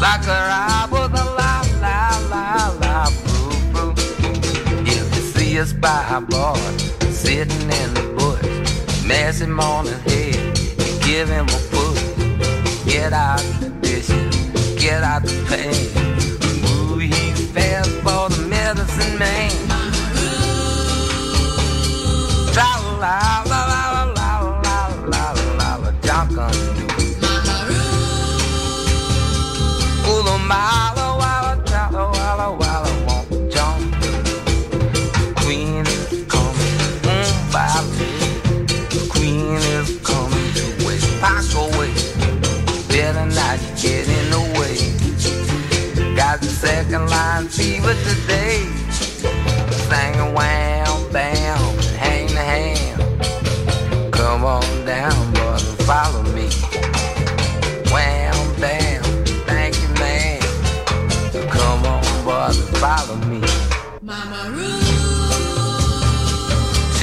Sakura was a la la la la boo boo. If you see us by our board, sitting in the bush, mess him on his head and give him a push. Get out the dishes, get out the pain. Ooh, he fell for the medicine man. La la la la la la la la la la Mala walla jalla walla won't jump. Queen is coming, mm, Bobby. Queen is coming to West Paso way. Better not get in the way. Got the second line fever today.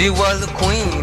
she was a queen.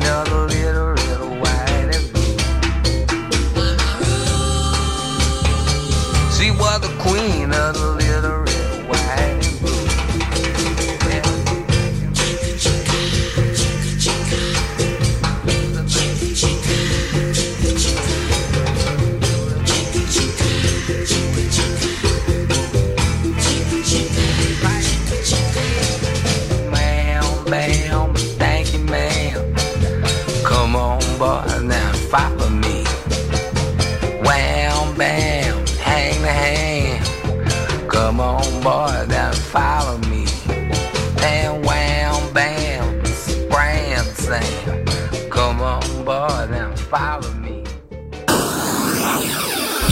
follow me.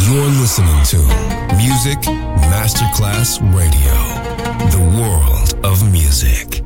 You're listening to Music Masterclass Radio, the world of music.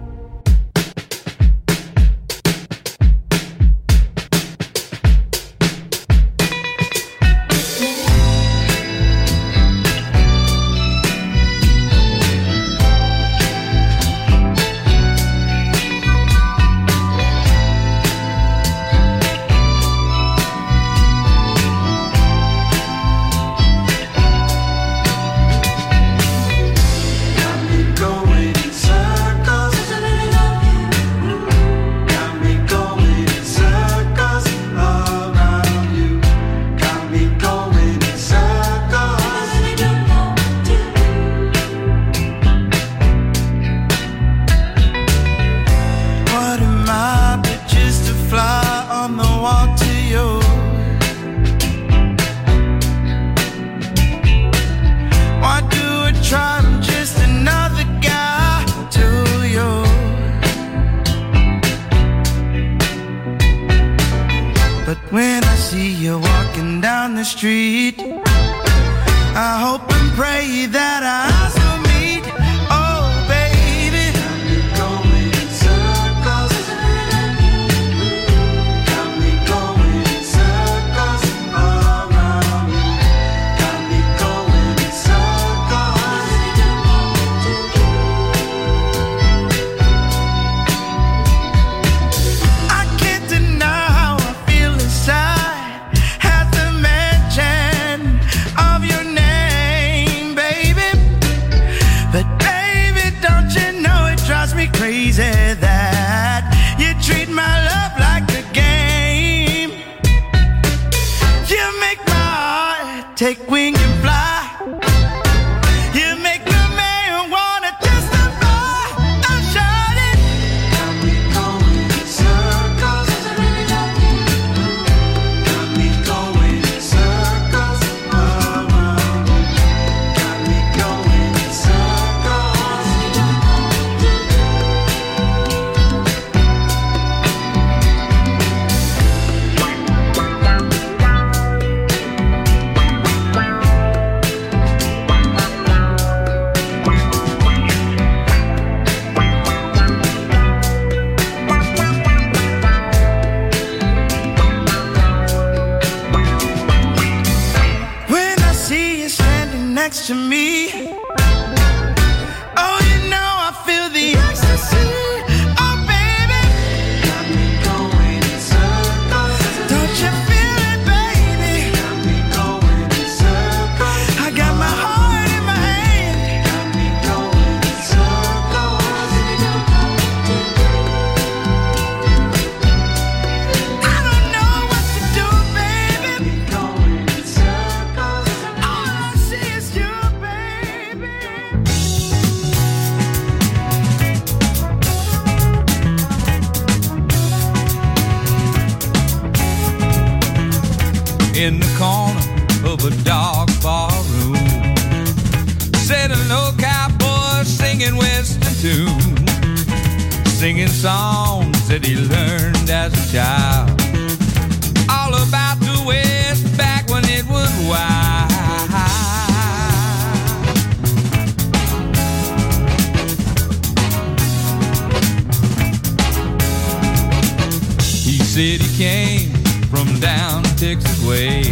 came from down Texas way.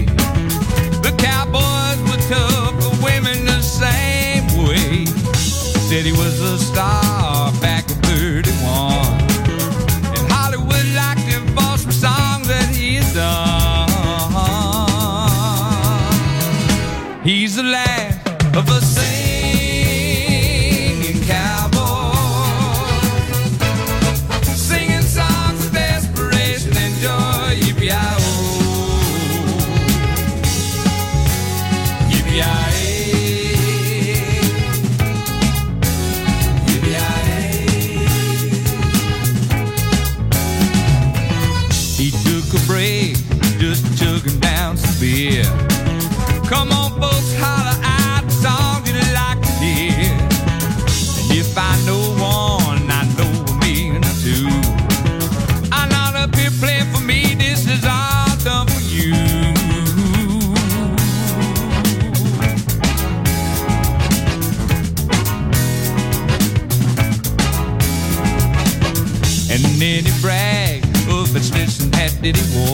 The cowboys were tough, the women the same way. Said he was a star. did he want?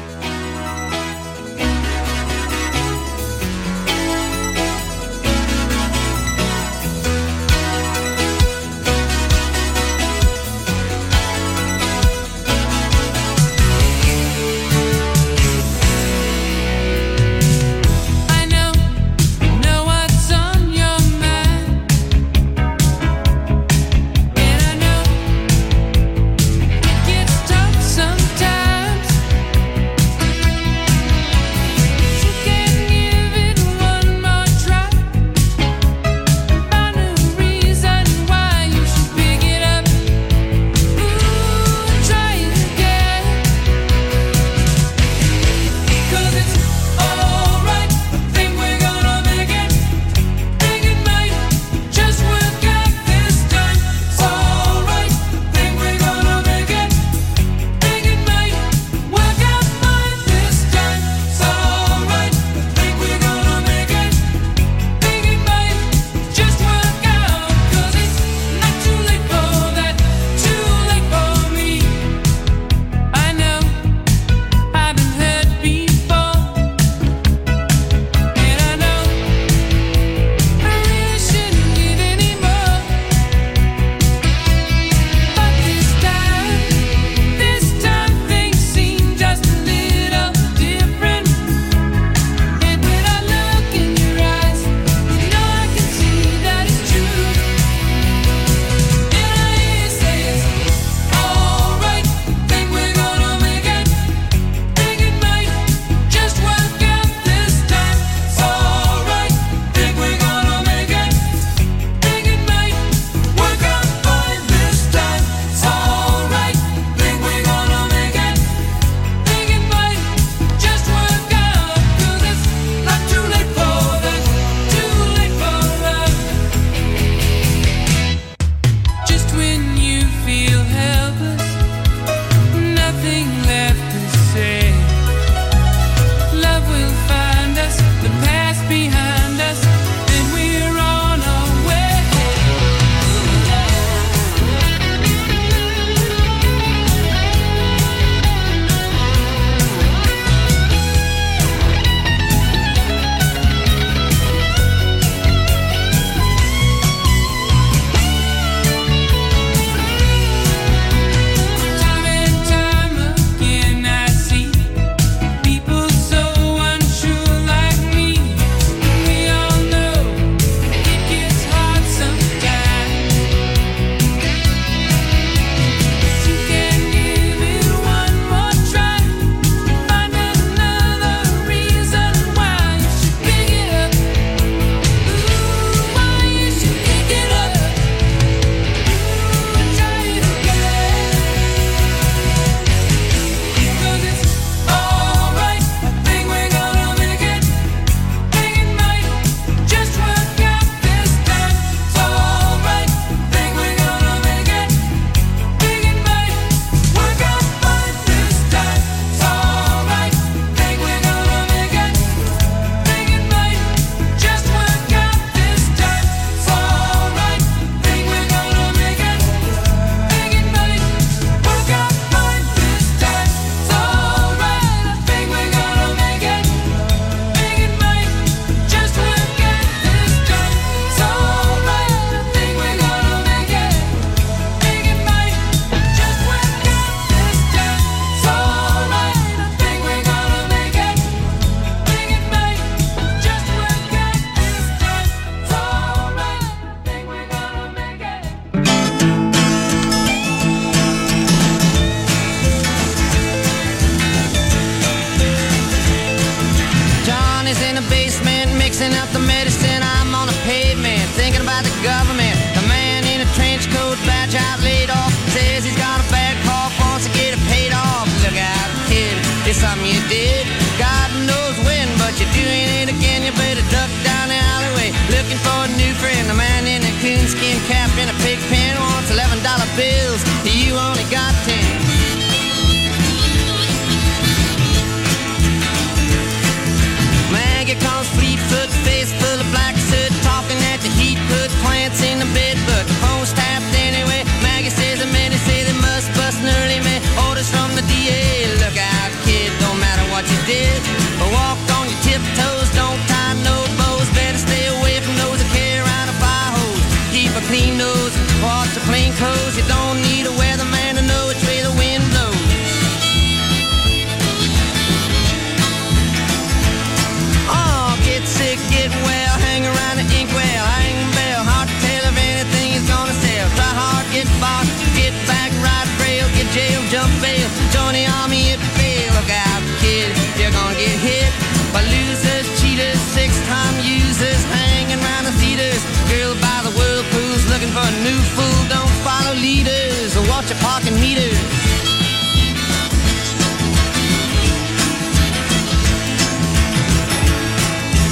parking meter.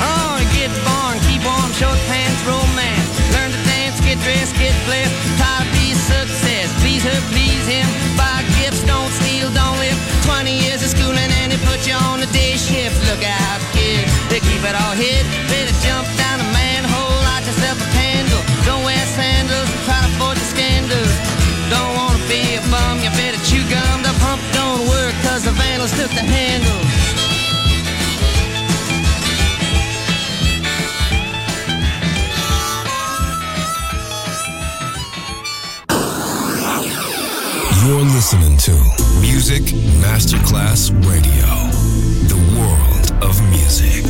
Oh, get born, keep on, short pants, romance. Learn to dance, get dressed, get blessed. Tired of be success, please her, please him. Buy gifts, don't steal, don't live. 20 years of schooling and they put you on the day shift. Look out, kid, they keep it all hid. Better jump down a manhole, light yourself a candle. Don't wear sandals, try to forge the scandals be a bum, you better chew gum. The pump don't work cause the vandals took the handle. You're listening to Music Masterclass Radio, the world of music.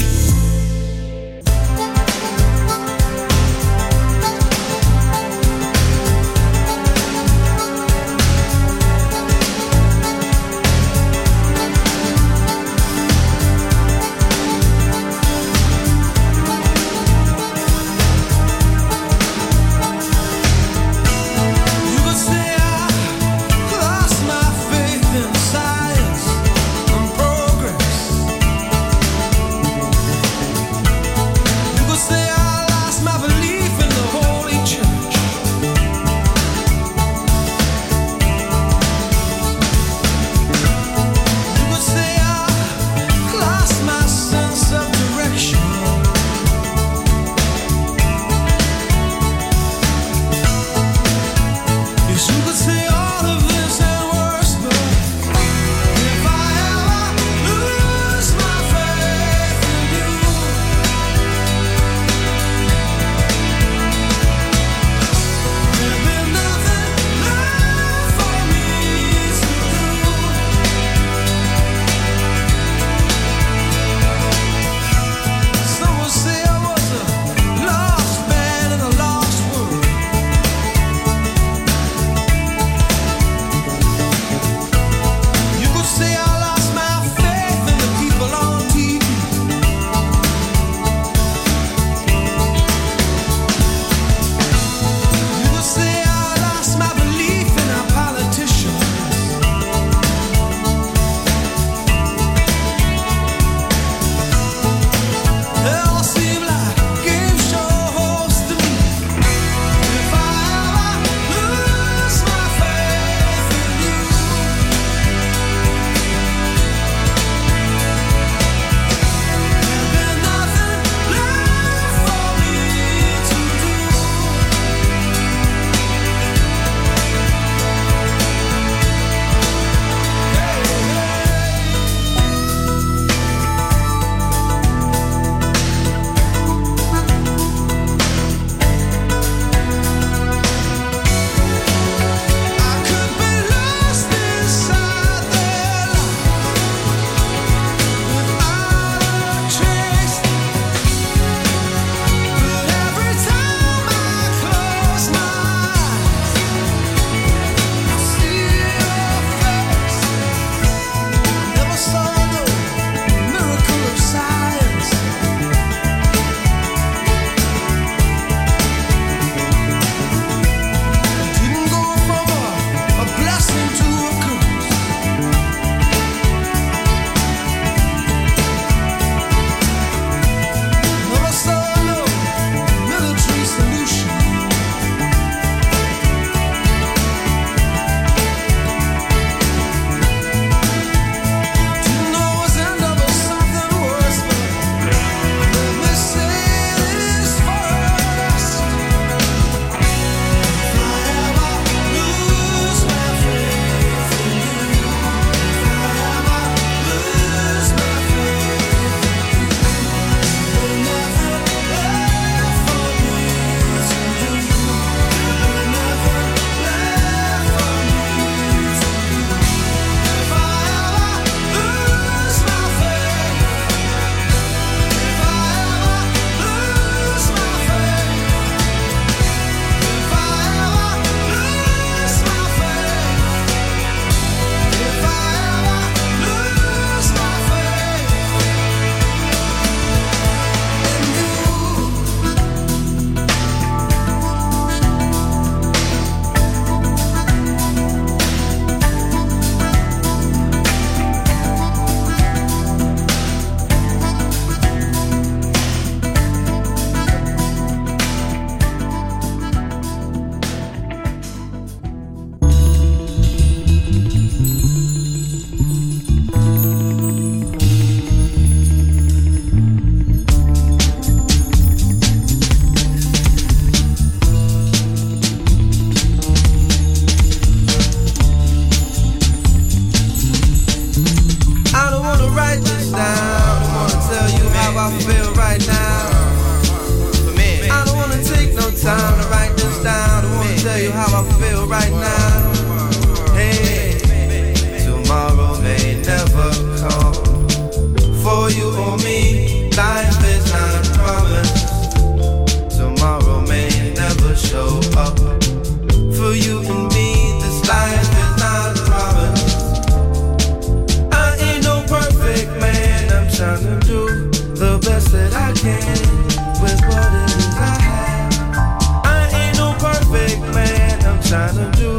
trying to do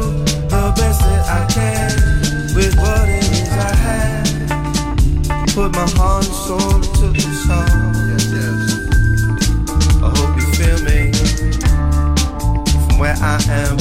the best that I can with what it is I have. Put my heart and soul into the song. I hope you feel me from where I am.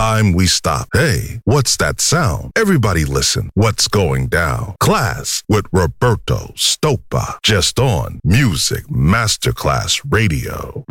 time we stop. Hey, what's that sound? Everybody listen. What's going down? Klass with Roberto Stoppa. Just on Music Masterclass Radio.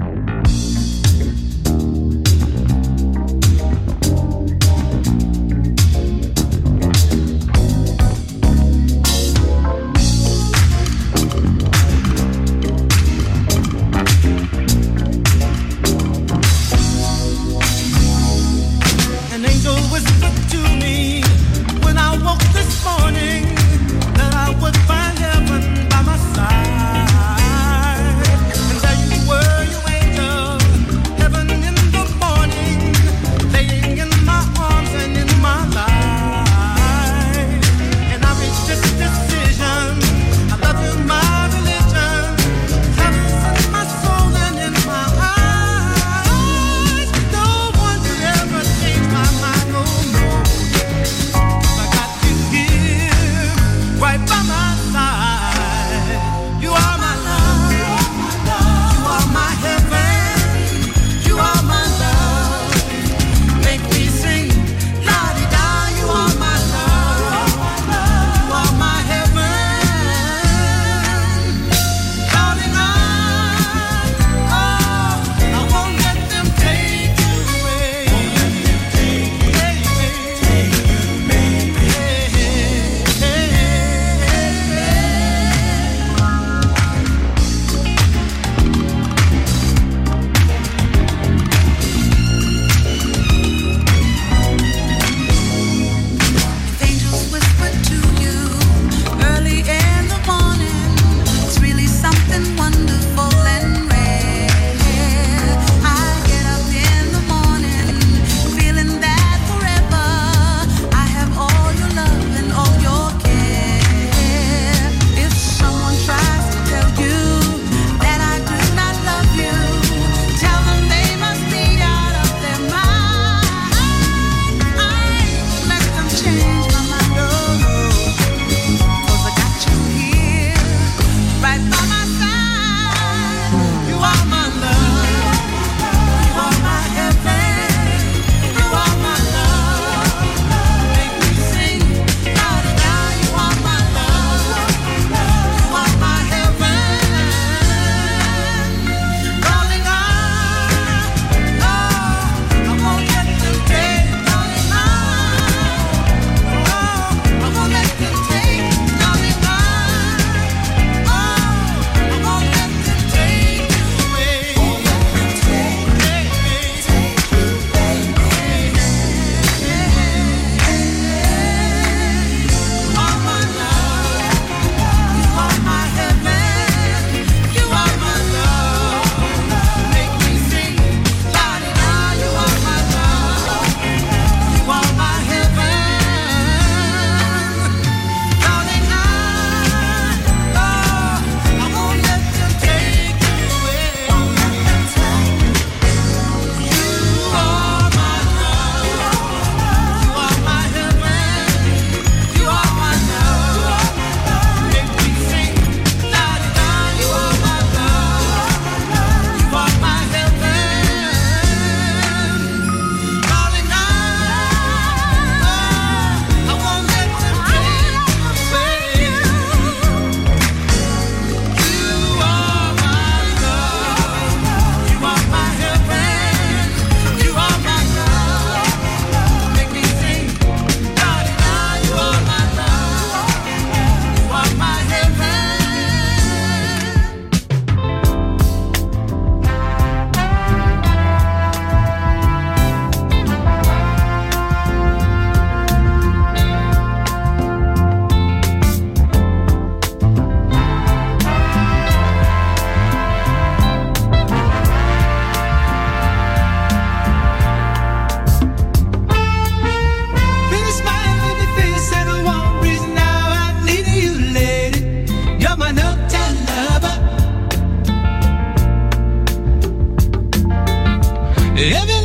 Et...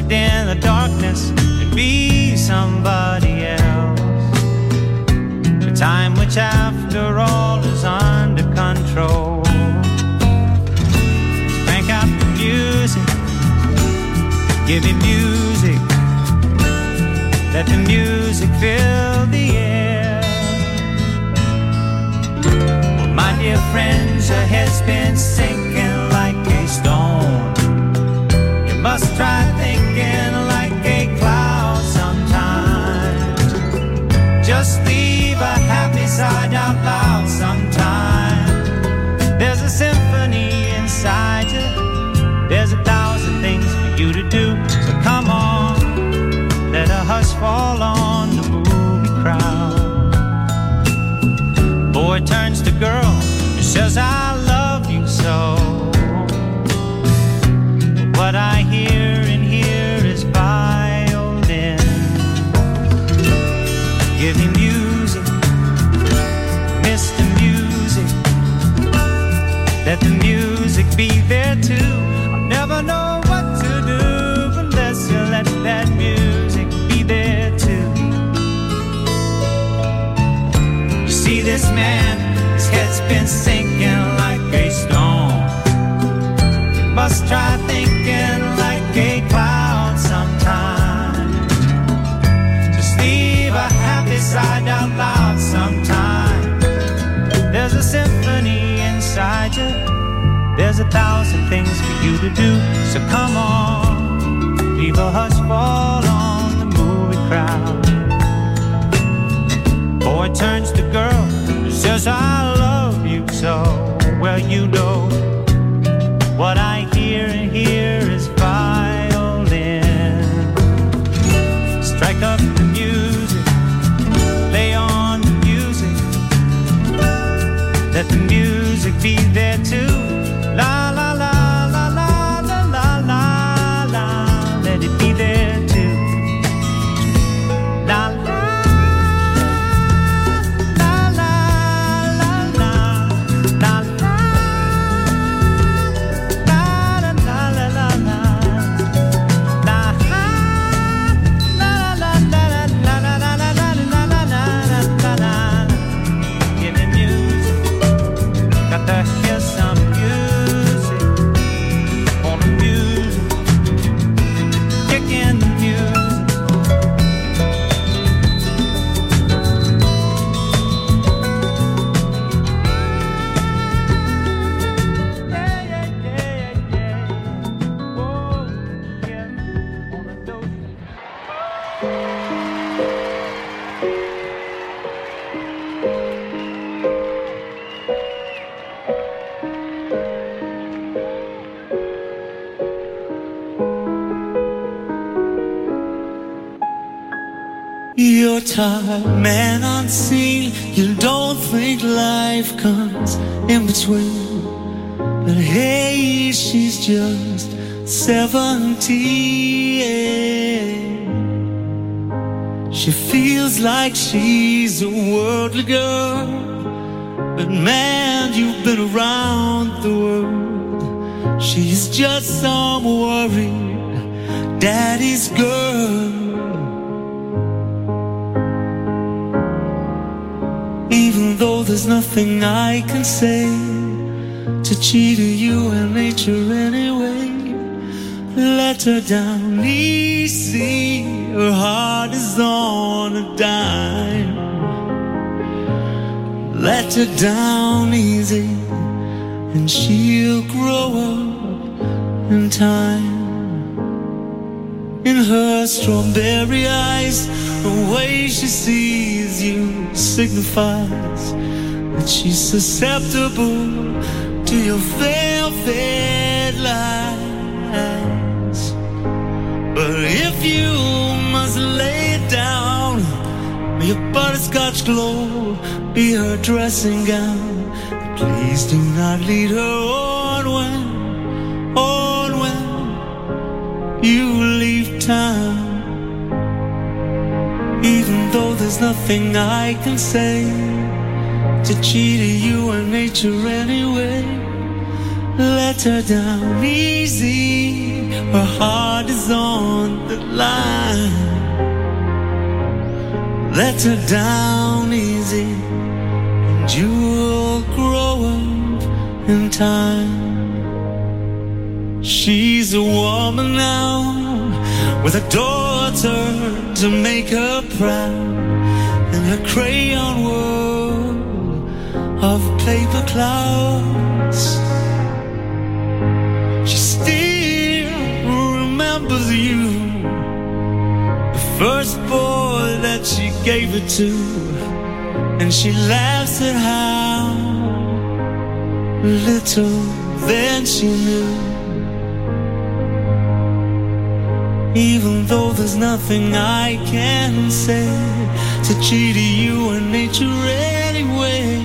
sit in the darkness and be somebody else. A time which, after all, is under control. Crank out the music, give me music. Let the music fill the air. My dear friends, your head's been sinking fall on the movie crowd. Boy turns to girl and says, I love you so. What I hear in here is violin. Give me music, Mr. Music. Let the music be there too. been sinking like a stone. Must try thinking like a cloud sometime. Just leave a happy side out loud sometime. There's a symphony inside you. There's a thousand things for you to do. So come on, leave a hush fall on the movie crowd. Boy turns to girl, says I you know think life comes in between. But hey, she's just seventeen. She feels like she's a worldly girl. But man, you've been around the world. She's just some worried daddy's girl. Though there's nothing I can say to cheat you and nature anyway, let her down easy. Her heart is on a dime. Let her down easy, and she'll grow up in time. In her strawberry eyes, the way she sees you signifies that she's susceptible to your velvet lies. But if you must lay down, may your butterscotch glow be her dressing gown. Please do not lead her on when, on when you leave town. Even though there's nothing I can say to cheat you and nature anyway, let her down easy. Her heart is on the line. Let her down easy, and you'll grow up in time. She's a woman now with a daughter to make her proud and her crayon world of paper clouds. She still remembers you, the first boy that she gave it to, and she laughs at how little then she knew. Even though there's nothing I can say to cheat you and nature anyway,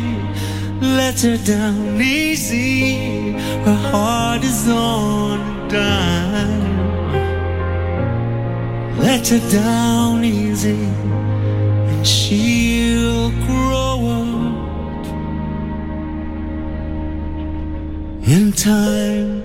let her down easy. Her heart is on a dime. Let her down easy, and she'll grow up in time.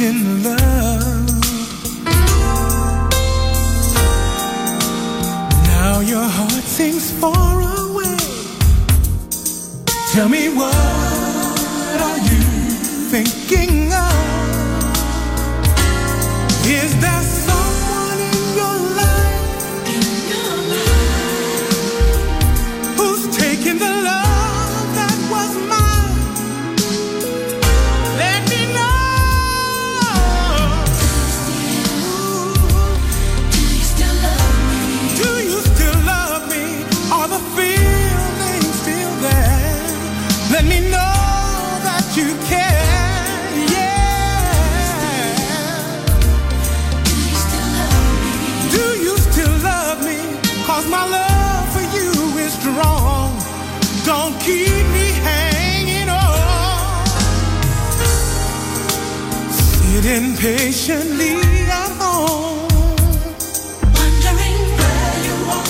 in love. Now your heart sings far away. Tell me what are you thinking of? Is there patiently at home, wondering where you are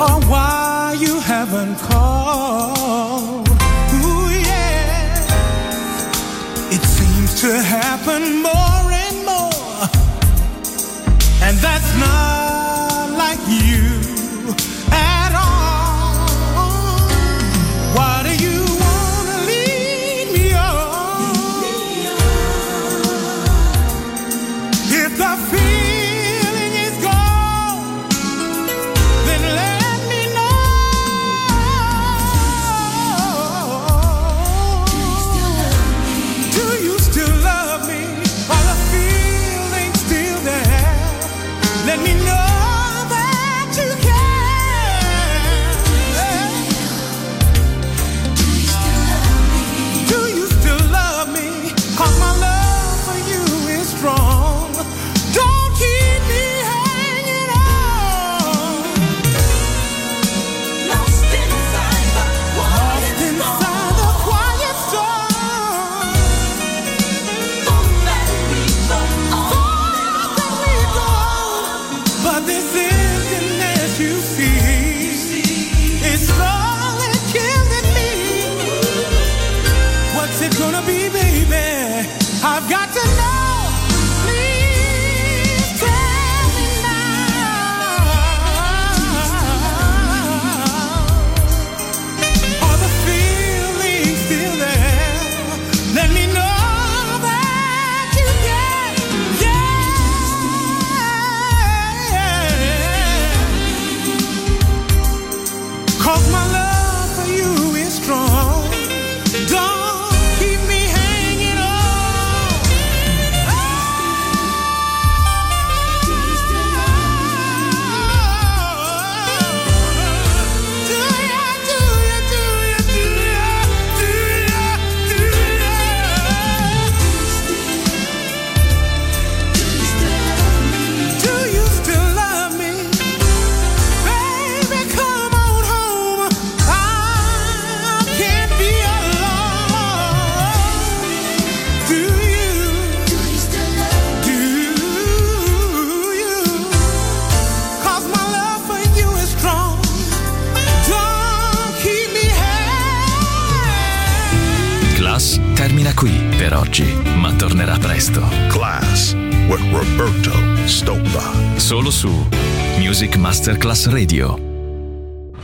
or why you haven't called. Ooh, yeah, it seems to happen more. Radio.